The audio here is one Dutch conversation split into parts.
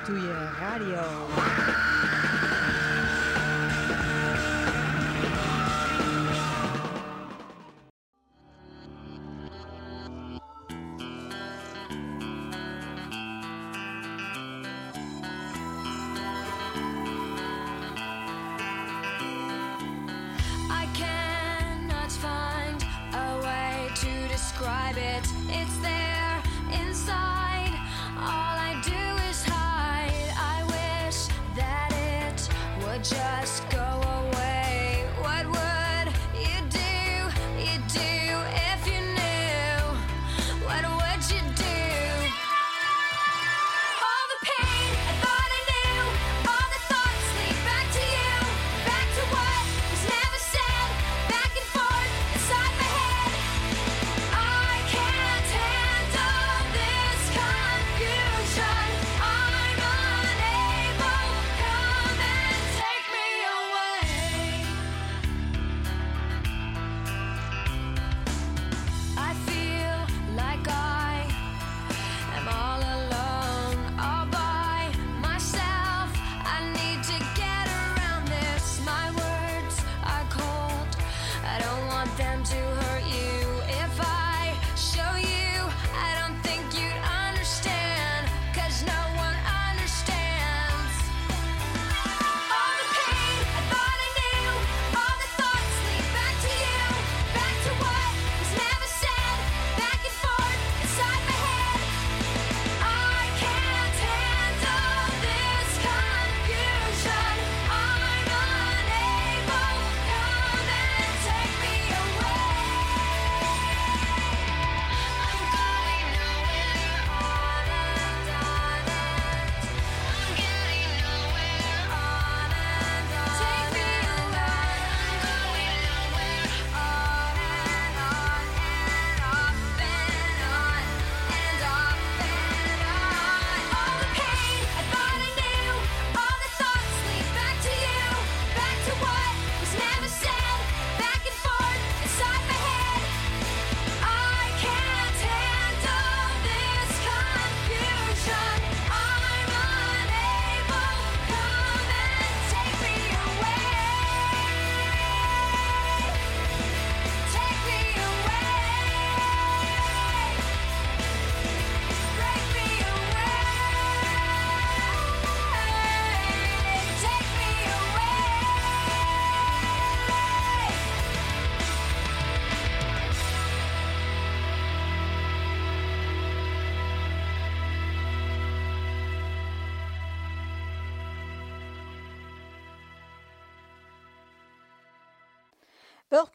Ratatouille Radio.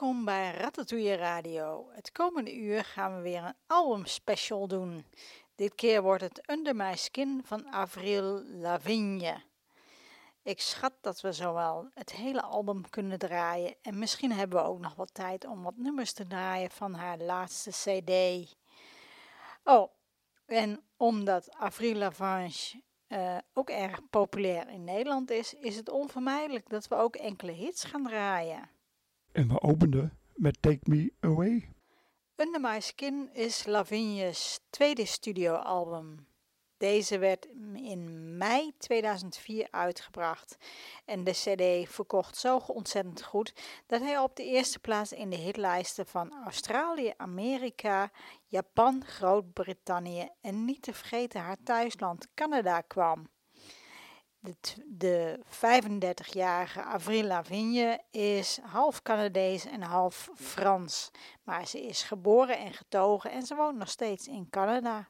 Welkom bij Ratatouille Radio. Het komende uur gaan we weer een albumspecial doen. Dit keer wordt het Under My Skin van Avril Lavigne. Ik schat dat we zowel het hele album kunnen draaien en misschien hebben we ook nog wat tijd om wat nummers te draaien van haar laatste CD. Oh, en omdat Avril Lavigne eh, ook erg populair in Nederland is, is het onvermijdelijk dat we ook enkele hits gaan draaien. En we openden met Take Me Away. Under My Skin is Lavigne's tweede studioalbum. Deze werd in mei 2004 uitgebracht en de CD verkocht zo ontzettend goed dat hij op de eerste plaats in de hitlijsten van Australië, Amerika, Japan, Groot-Brittannië en niet te vergeten haar thuisland Canada kwam. De, t- de 35-jarige Avril Lavigne is half Canadees en half Frans, maar ze is geboren en getogen en ze woont nog steeds in Canada.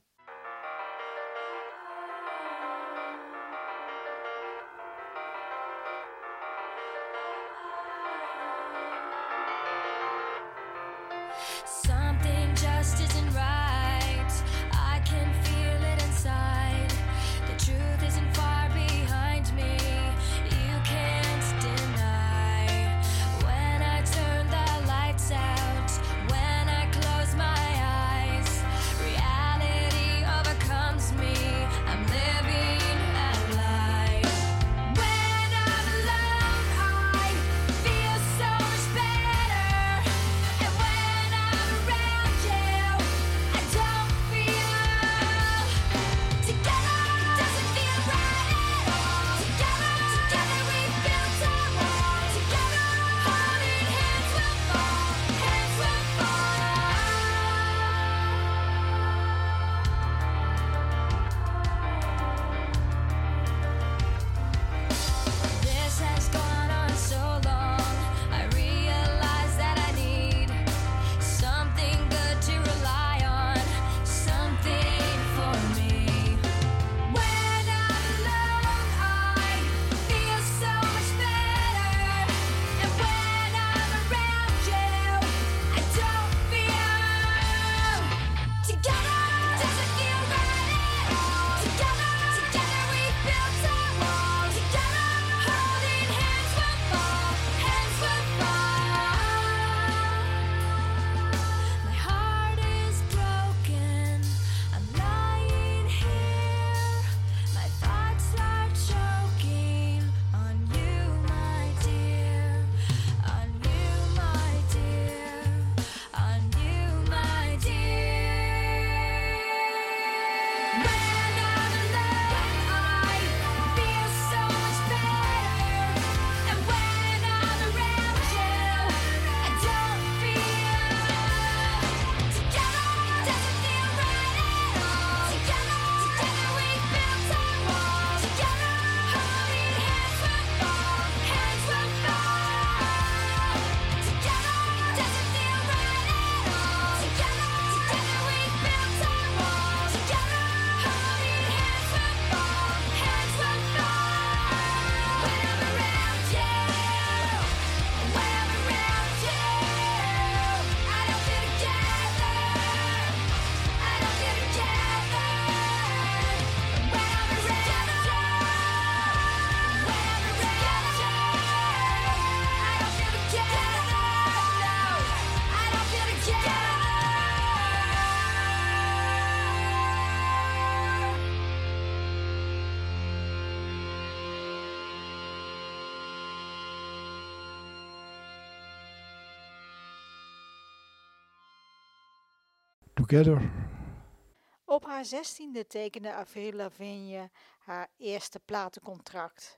Op haar zestiende tekende Avril Lavigne haar eerste platencontract.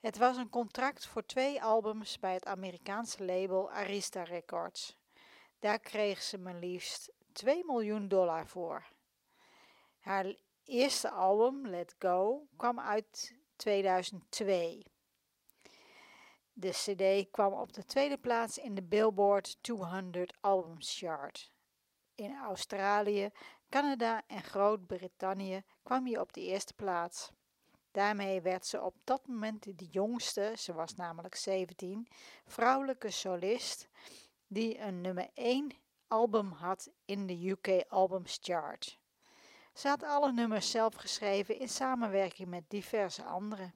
Het was een contract voor twee albums bij het Amerikaanse label Arista Records. Daar kreeg ze maar liefst 2 miljoen dollar voor. Haar eerste album, Let Go, kwam uit 2002. De CD kwam op de tweede plaats in de Billboard 200 Albums Chart. In Australië, Canada en Groot-Brittannië kwam hij op de eerste plaats. Daarmee werd ze op dat moment de jongste, ze was namelijk 17, vrouwelijke solist die een nummer 1 album had in de UK Albums Chart. Ze had alle nummers zelf geschreven in samenwerking met diverse anderen.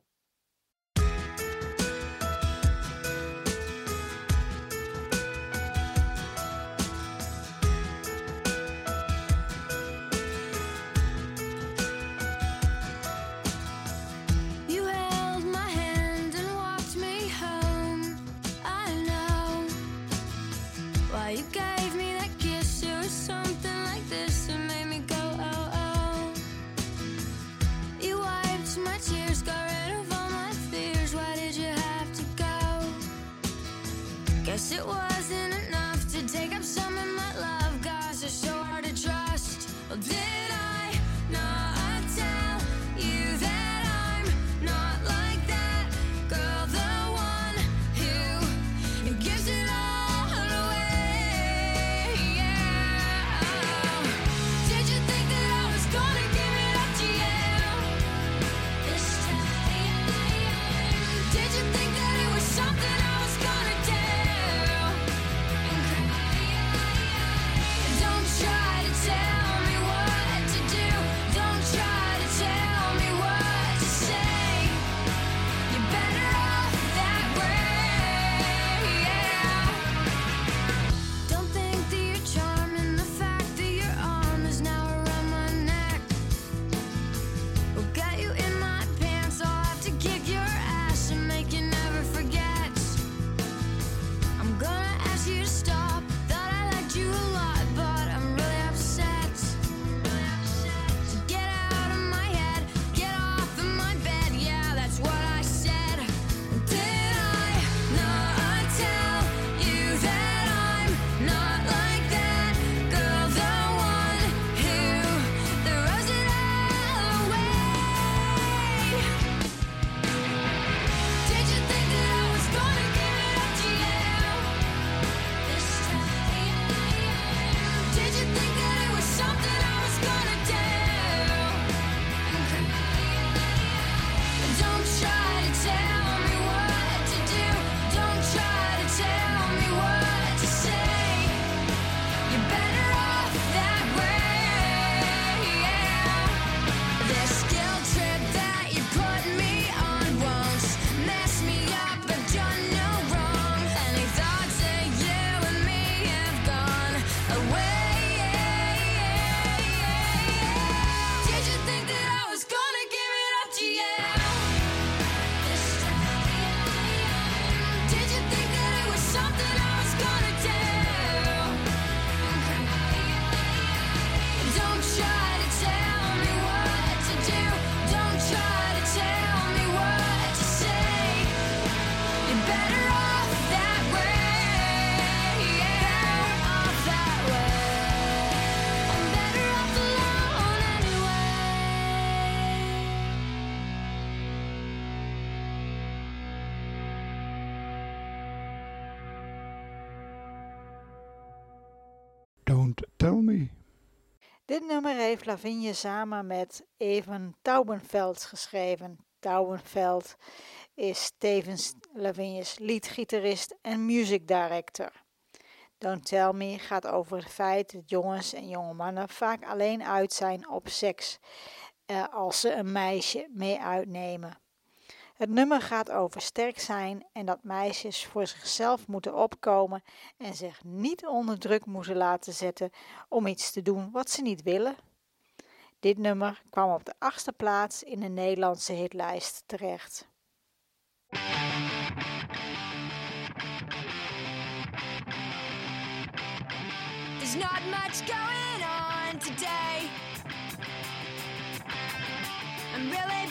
Dit nummer heeft Lavigne samen met Even Taubenveld geschreven. Taubenveld is tevens Lavigne's liedgitarist en music director. Don't Tell Me gaat over het feit dat jongens en jonge mannen vaak alleen uit zijn op seks eh, als ze een meisje mee uitnemen. Het nummer gaat over sterk zijn en dat meisjes voor zichzelf moeten opkomen en zich niet onder druk moeten laten zetten om iets te doen wat ze niet willen. Dit nummer kwam op de achtste plaats in de Nederlandse hitlijst terecht. There's not much going on today. I'm really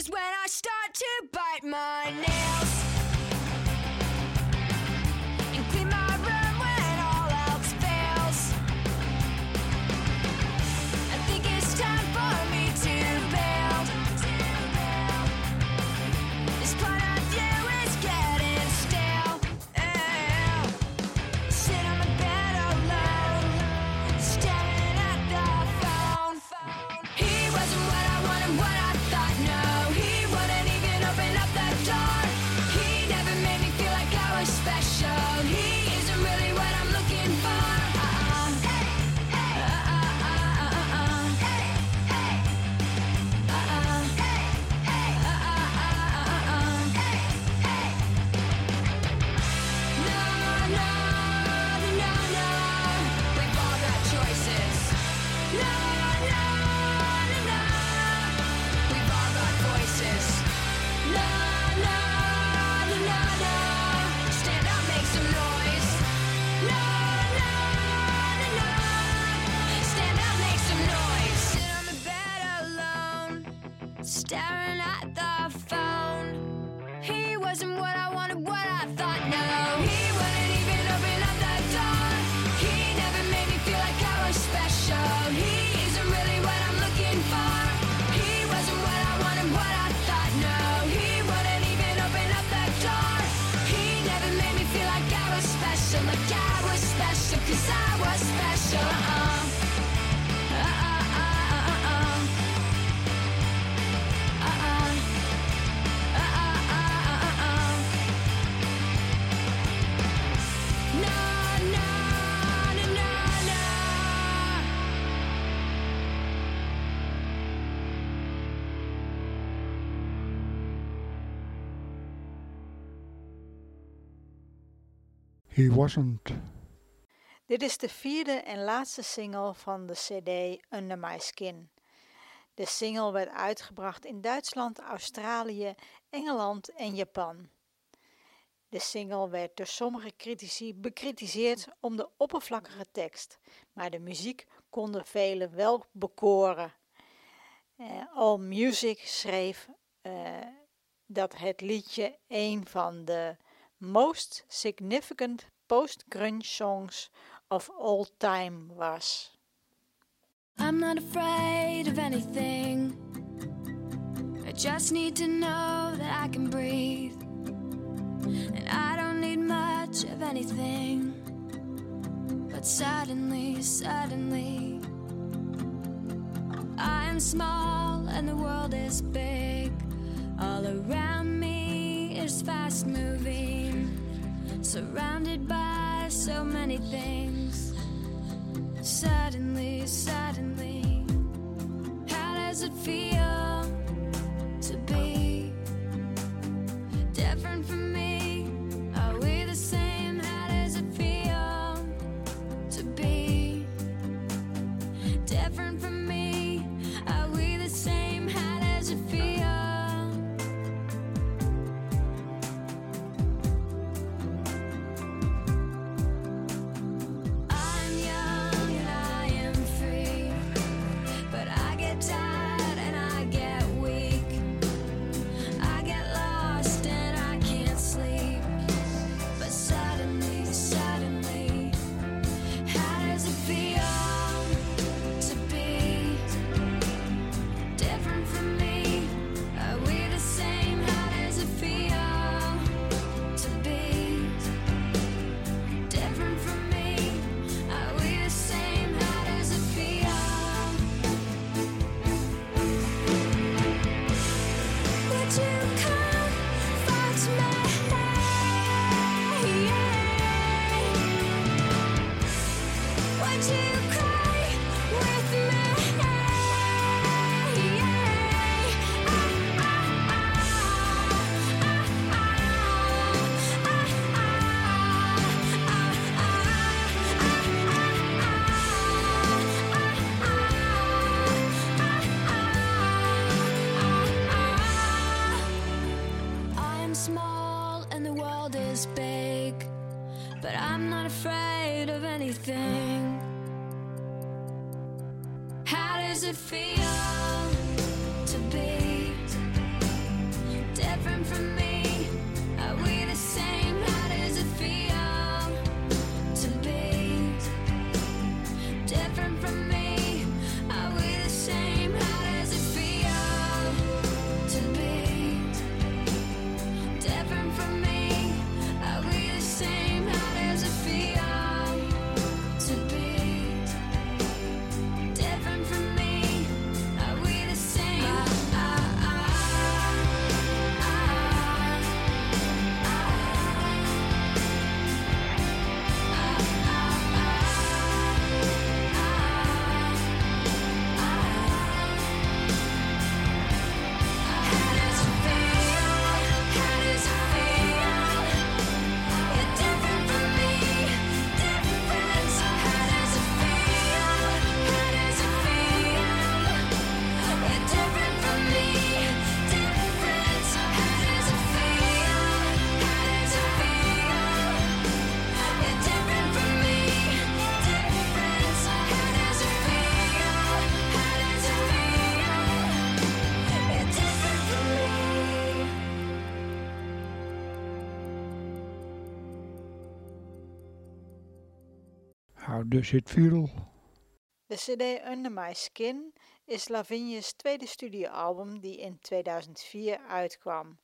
is where Wasn't. Dit is de vierde en laatste single van de CD Under My Skin. De single werd uitgebracht in Duitsland, Australië, Engeland en Japan. De single werd door sommige critici bekritiseerd om de oppervlakkige tekst, maar de muziek konden velen wel bekoren. Uh, All Music schreef eh, dat het liedje een van de most significant post-grunge songs of all time was. I'm not afraid of anything. I just need to know that I can breathe. And I don't need much of anything. But suddenly, suddenly, I am small and the world is big. All around me is fast moving surrounded by so many things. Suddenly, suddenly, how does it feel to be different from me? It feel? De CD Under My Skin is Lavinia's tweede studioalbum die in 2004 uitkwam.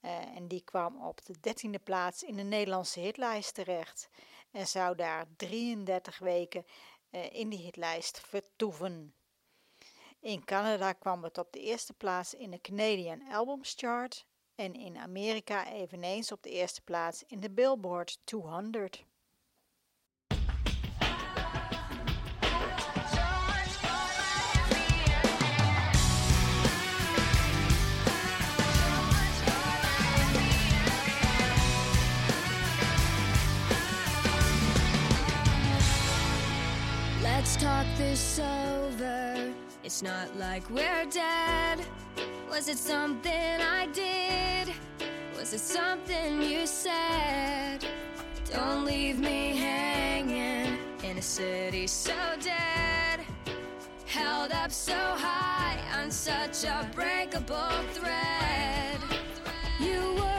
Eh, en die kwam op de 13e plaats in de Nederlandse hitlijst terecht. En zou daar 33 weken eh, in die hitlijst vertoeven. In Canada kwam het op de eerste plaats in de Canadian Albums Chart. En in Amerika eveneens op de eerste plaats in de Billboard 200. Talk this over. It's not like we're dead. Was it something I did? Was it something you said? Don't leave me hanging in a city so dead. Held up so high on such a breakable thread. You were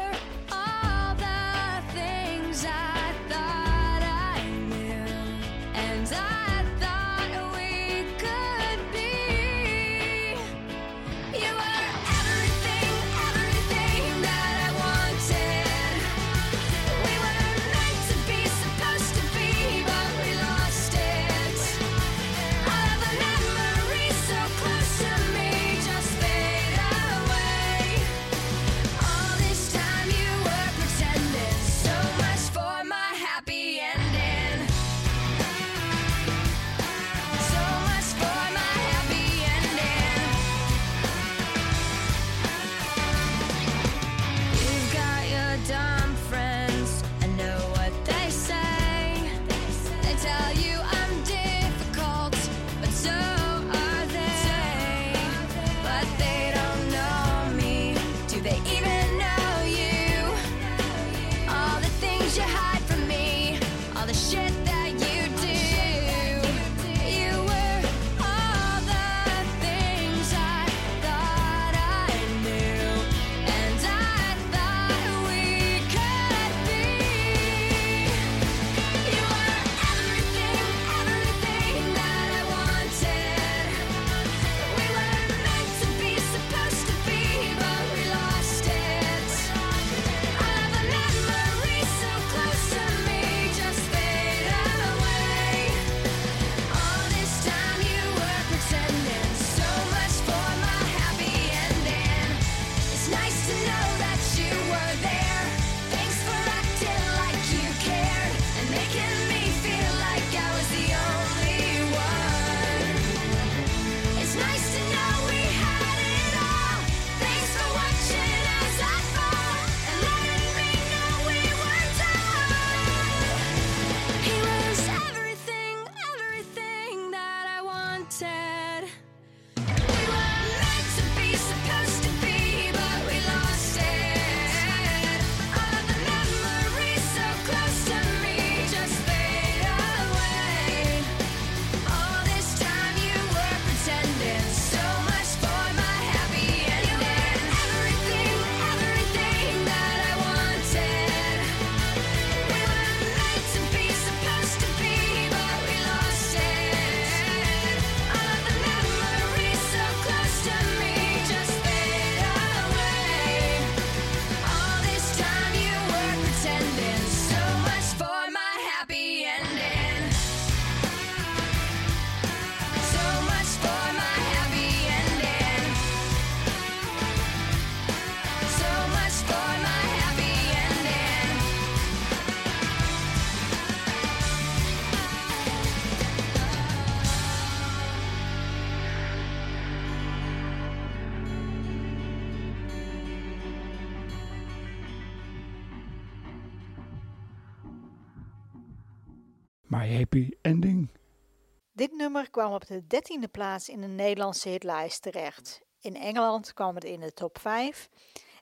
kwam op de dertiende plaats in de Nederlandse hitlijst terecht. In Engeland kwam het in de top 5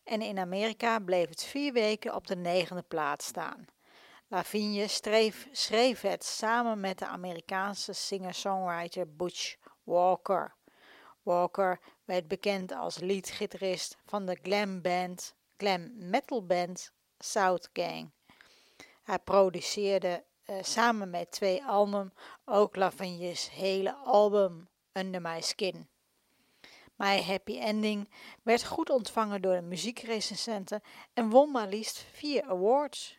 en in Amerika bleef het vier weken op de negende plaats staan. Lavigne streef, schreef het samen met de Amerikaanse singer-songwriter Butch Walker. Walker werd bekend als leadgitarist van de glam, band, glam metal band South Gang. Hij produceerde eh, samen met twee album ook Lavenjes hele album Under My Skin. My Happy Ending werd goed ontvangen door de muziekrecensenten en won maar liefst vier awards.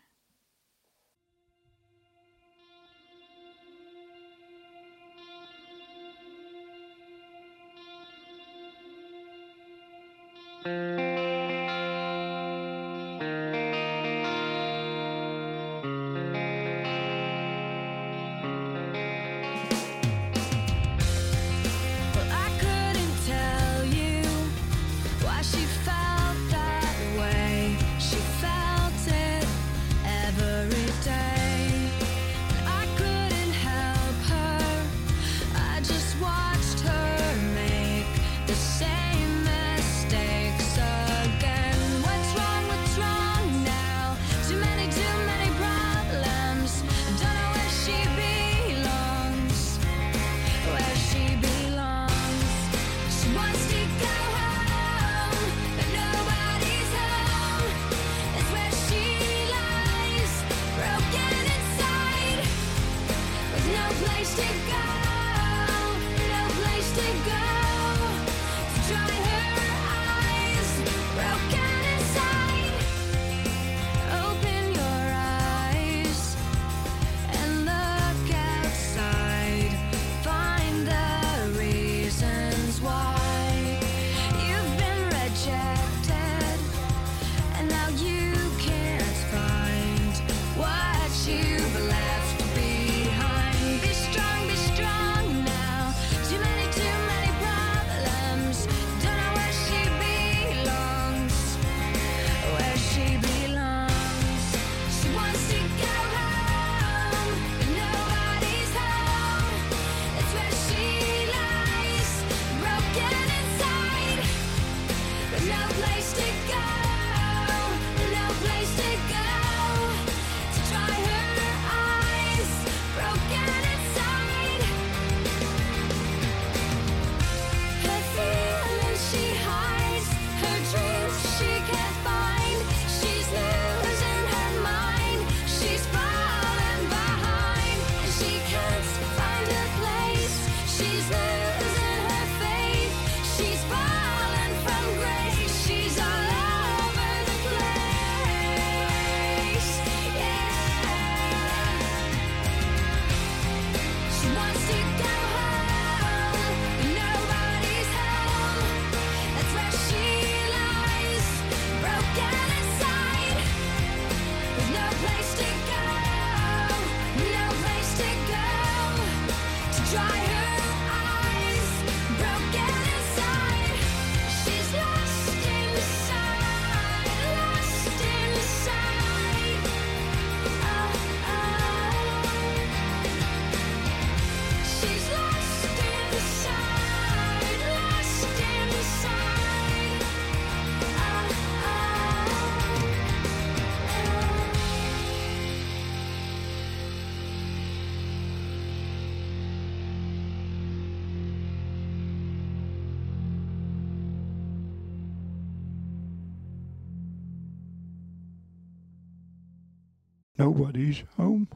Nobody's Home.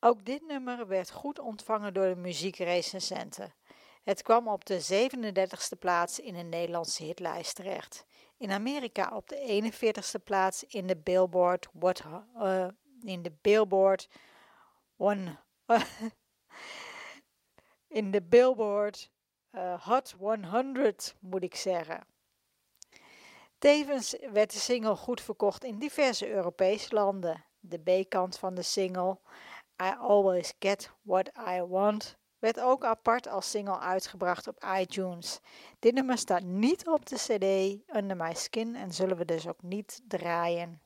Ook dit nummer werd goed ontvangen door de muziekrecensenten. Het kwam op de 37e plaats in de Nederlandse hitlijst terecht. In Amerika op de 41e plaats in de Billboard, what, eh, in de Billboard one, eh, in de Billboard eh, Hot 100 moet ik zeggen. Tevens werd de single goed verkocht in diverse Europese landen de B-kant van de single I Always Get What I Want werd ook apart als single uitgebracht op iTunes. Dit nummer staat niet op de CD Under My Skin en zullen we dus ook niet draaien.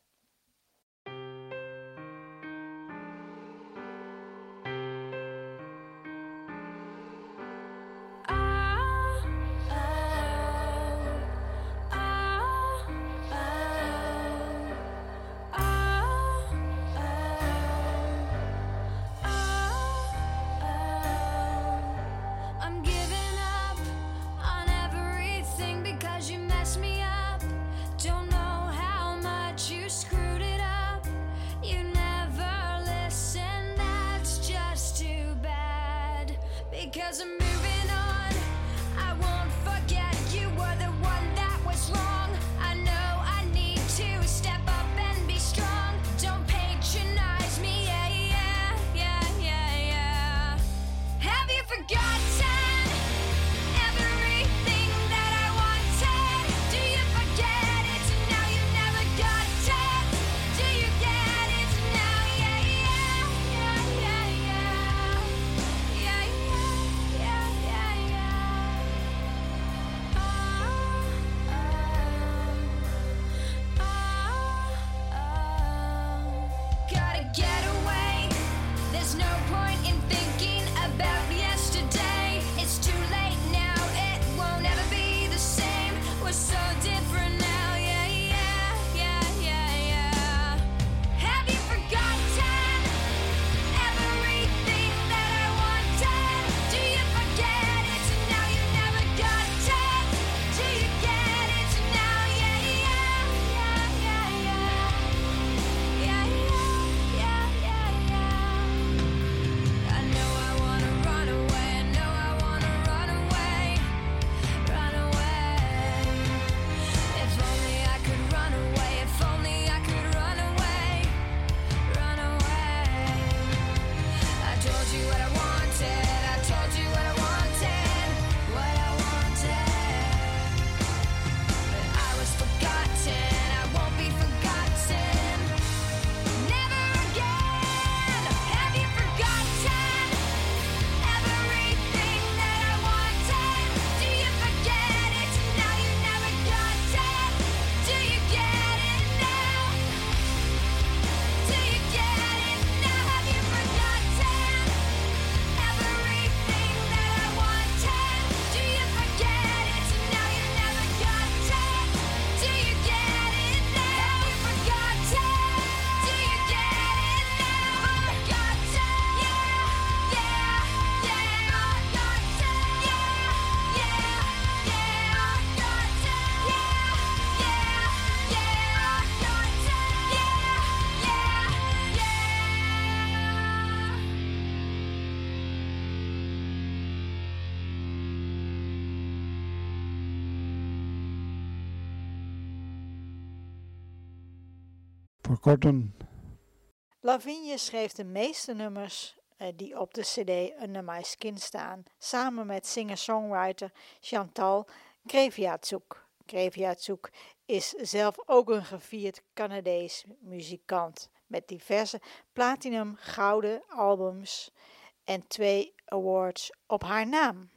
korten. Lavigne schreef de meeste nummers eh, die op de CD Under My Skin staan, samen met singer-songwriter Chantal Kreviatsuk. Kreviatsuk is zelf ook een gevierd Canadees muzikant met diverse platinum gouden albums en twee awards op haar naam.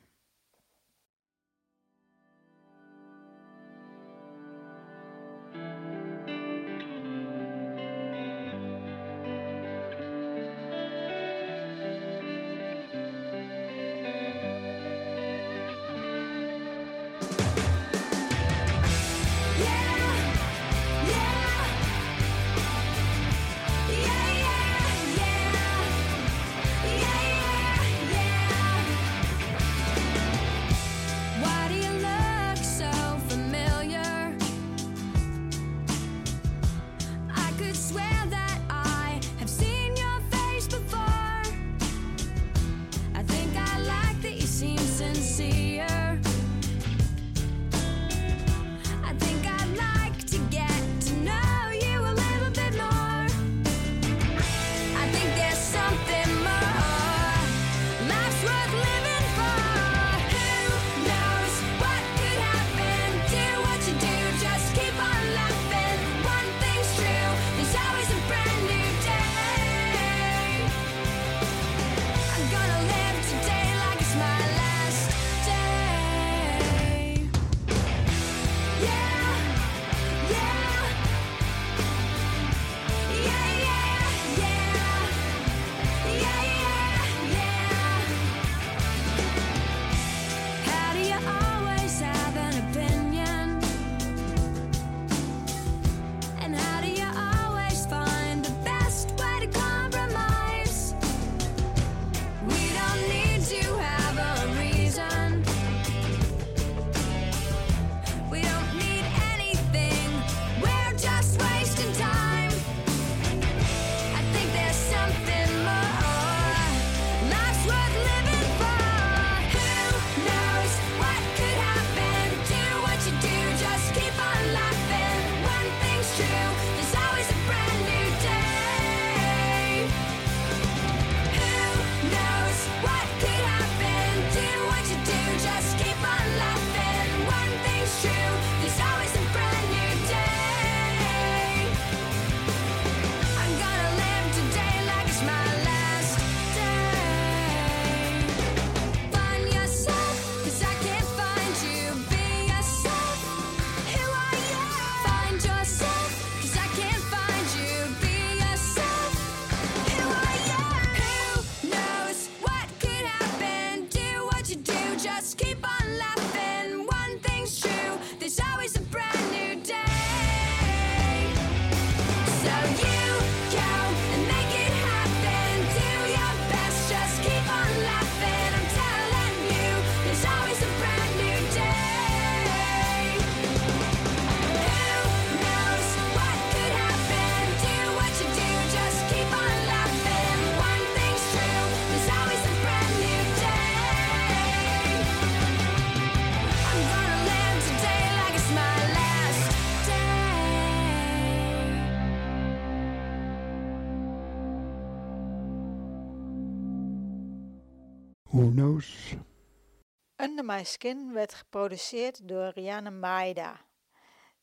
My Skin werd geproduceerd door Rihanna Maida,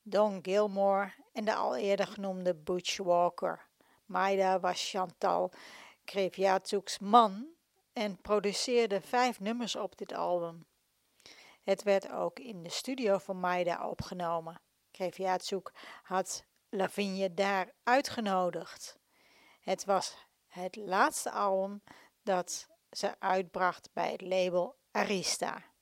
Don Gilmore en de al eerder genoemde Butch Walker. Maida was Chantal Kreviazuk's man en produceerde vijf nummers op dit album. Het werd ook in de studio van Maida opgenomen. Kreviatsuk had Lavigne daar uitgenodigd. Het was het laatste album dat ze uitbracht bij het label Arista.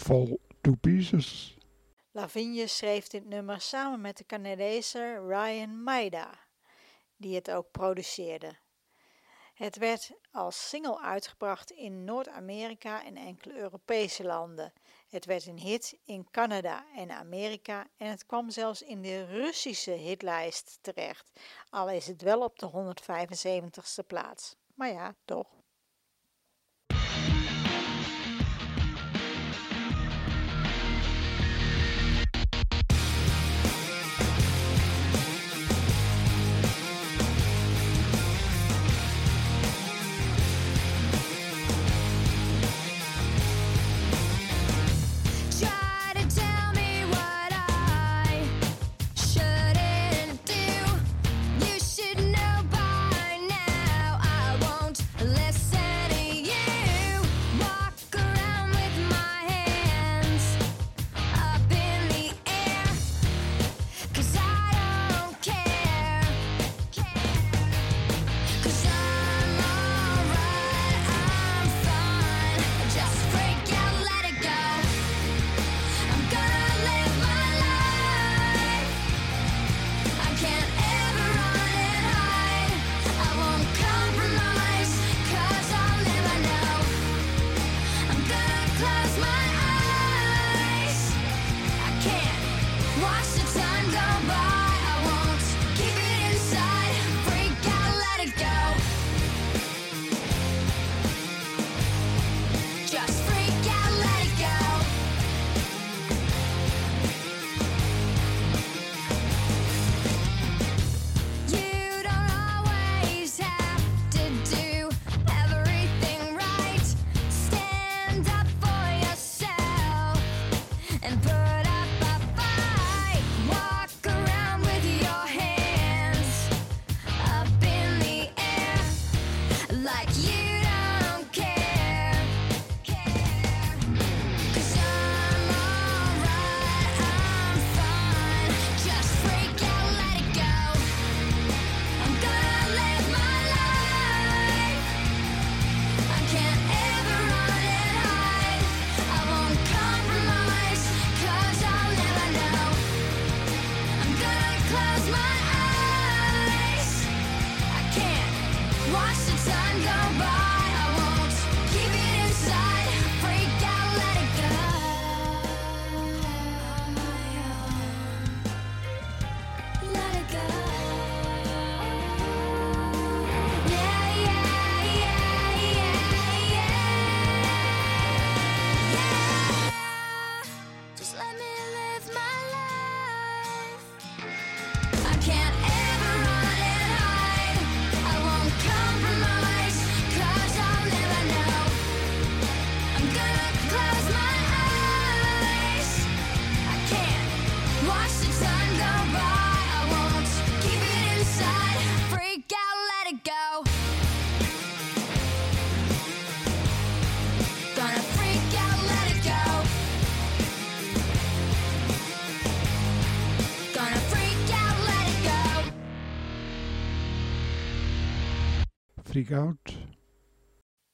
Fall to Pieces. Lavigne schreef dit nummer samen met de Canadezer Ryan Maida, die het ook produceerde. Het werd als single uitgebracht in Noord-Amerika en enkele Europese landen. Het werd een hit in Canada en Amerika en het kwam zelfs in de Russische hitlijst terecht, al is het wel op de 175ste plaats. Maar ja, toch.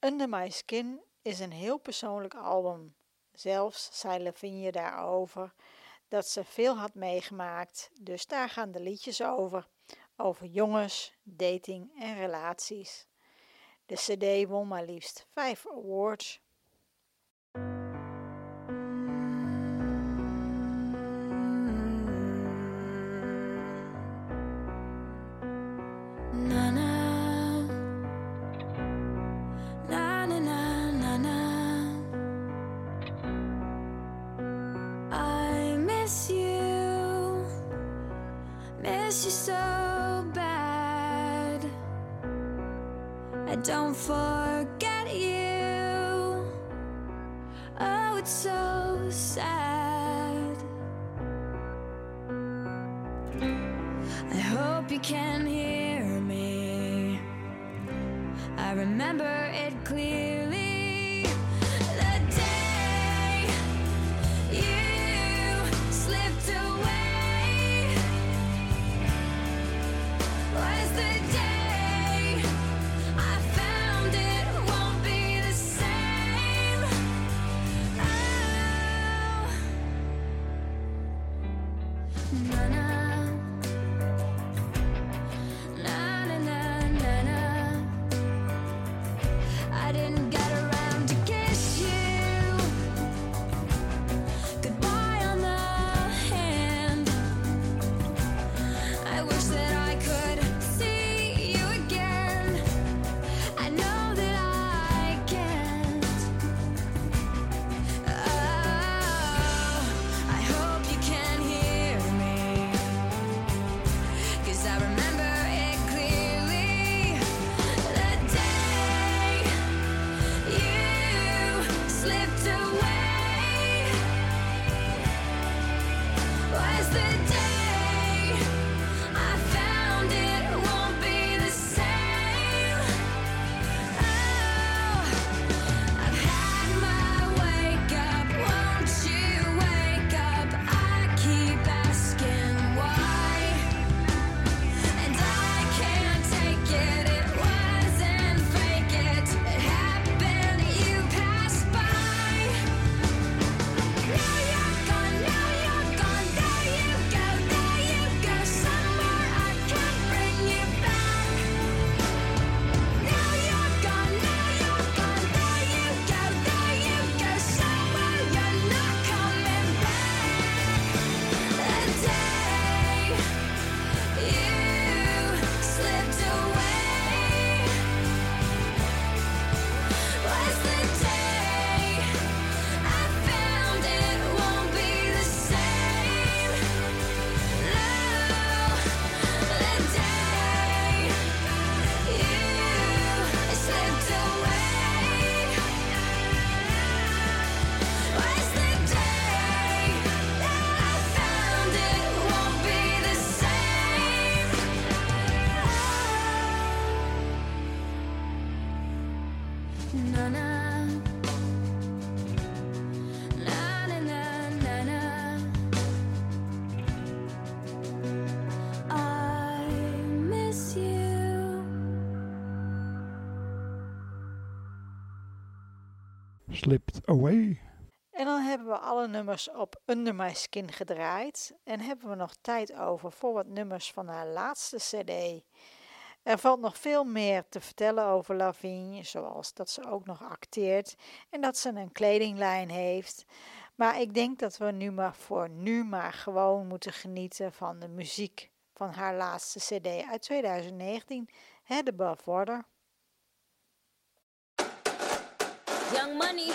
Under My Skin is een heel persoonlijk album. Zelfs zei Lavinia daarover dat ze veel had meegemaakt, dus daar gaan de liedjes over. Over jongens, dating en relaties. De CD won maar liefst vijf awards I didn't get around. Oh, en dan hebben we alle nummers op Under My Skin gedraaid. En hebben we nog tijd over voor wat nummers van haar laatste CD. Er valt nog veel meer te vertellen over Lavigne, zoals dat ze ook nog acteert en dat ze een kledinglijn heeft. Maar ik denk dat we nu maar voor nu maar gewoon moeten genieten van de muziek van haar laatste CD uit 2019, Head Above Water. Young money.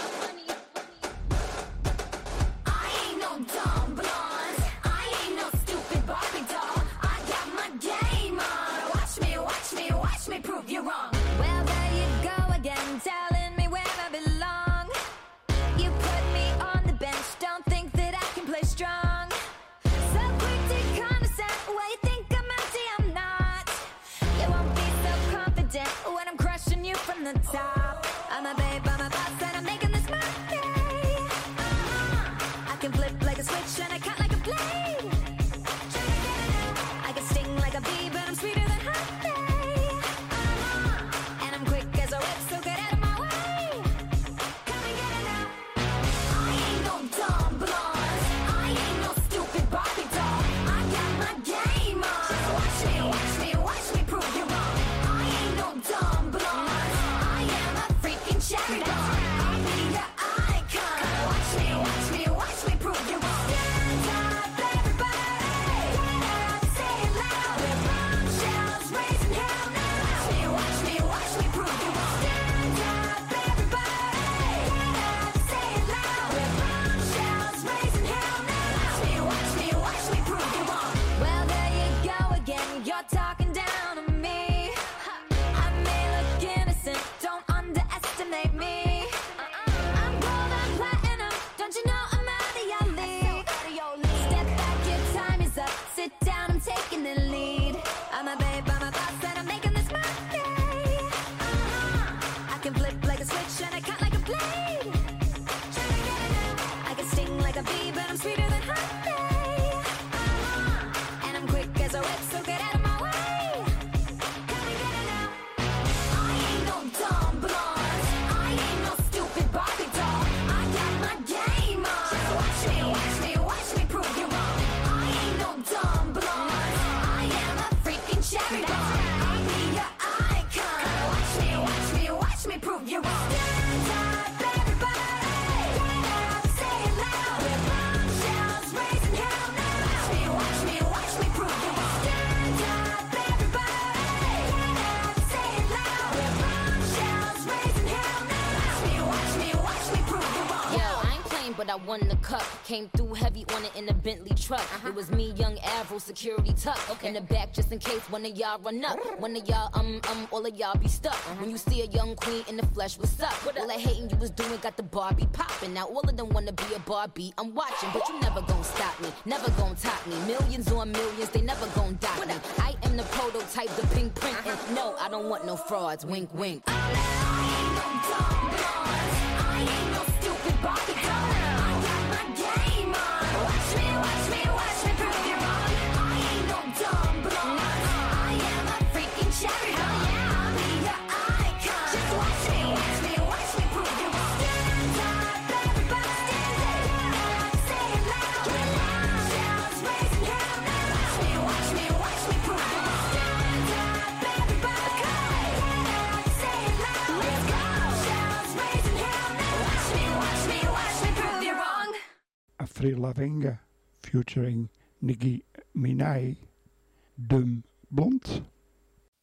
I won the cup. Came through heavy on it in a Bentley truck. Uh-huh. It was me, young Avril, security tuck. Okay. In the back, just in case one of y'all run up. One of y'all, um, um, all of y'all be stuck. Uh-huh. When you see a young queen in the flesh, what's up? What up? All that hating you was doing got the Barbie popping. Now all of them wanna be a Barbie. I'm watching, but you never gonna stop me. Never gonna top me. Millions on millions, they never gonna die. me. I am the prototype, the pink print. Uh-huh. No, I don't want no frauds. Wink, wink. Oh, Featuring Nicky Minaj, Dum Blond.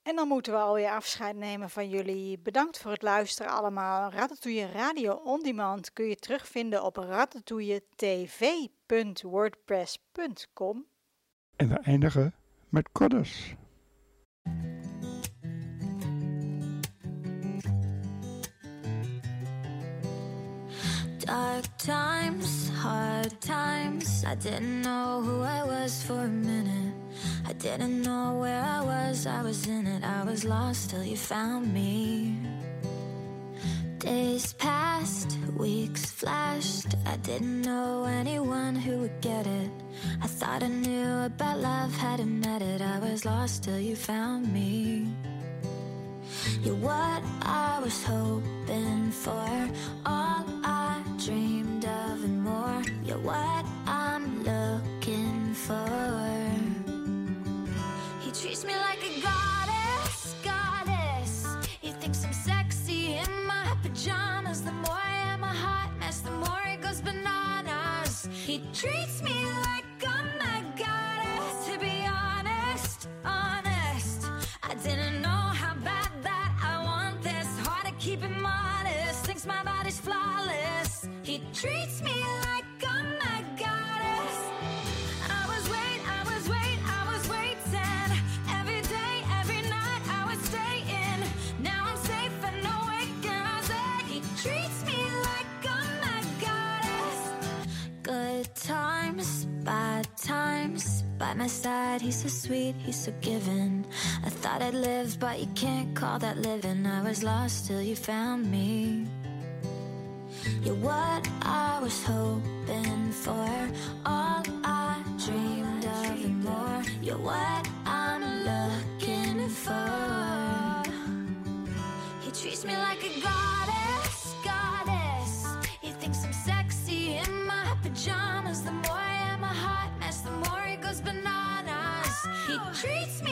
En dan moeten we alweer afscheid nemen van jullie. Bedankt voor het luisteren allemaal. Ratatouille Radio On Demand kun je terugvinden op ratatouilletv.wordpress.com. En we eindigen met Codders. Dark times, hard times. I didn't know who I was for a minute. I didn't know where I was, I was in it. I was lost till you found me. Days passed, weeks flashed. I didn't know anyone who would get it. I thought I knew about love, hadn't met it. I was lost till you found me. You're what I was hoping for. All I dreamed of and more. Yeah, what? By my side, he's so sweet, he's so giving. I thought I'd live, but you can't call that living. I was lost till you found me. You're what I was hoping for, all I dreamed of and more. You're what I'm looking for. He treats me like a god. treats me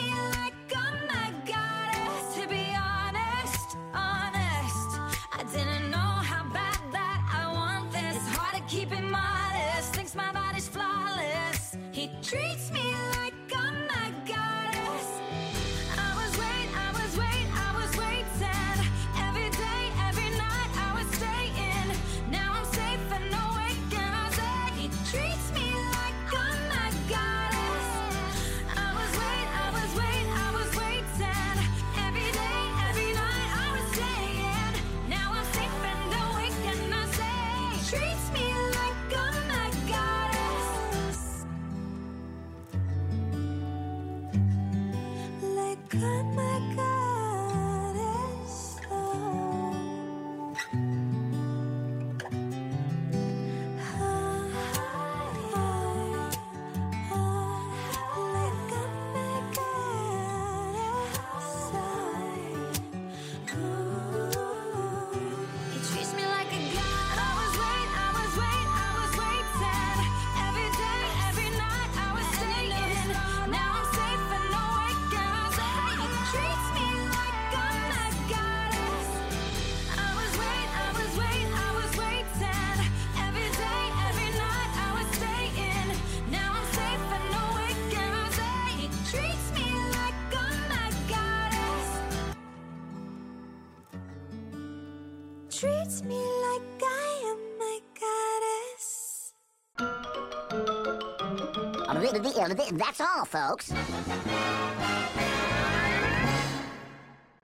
you that's all, folks.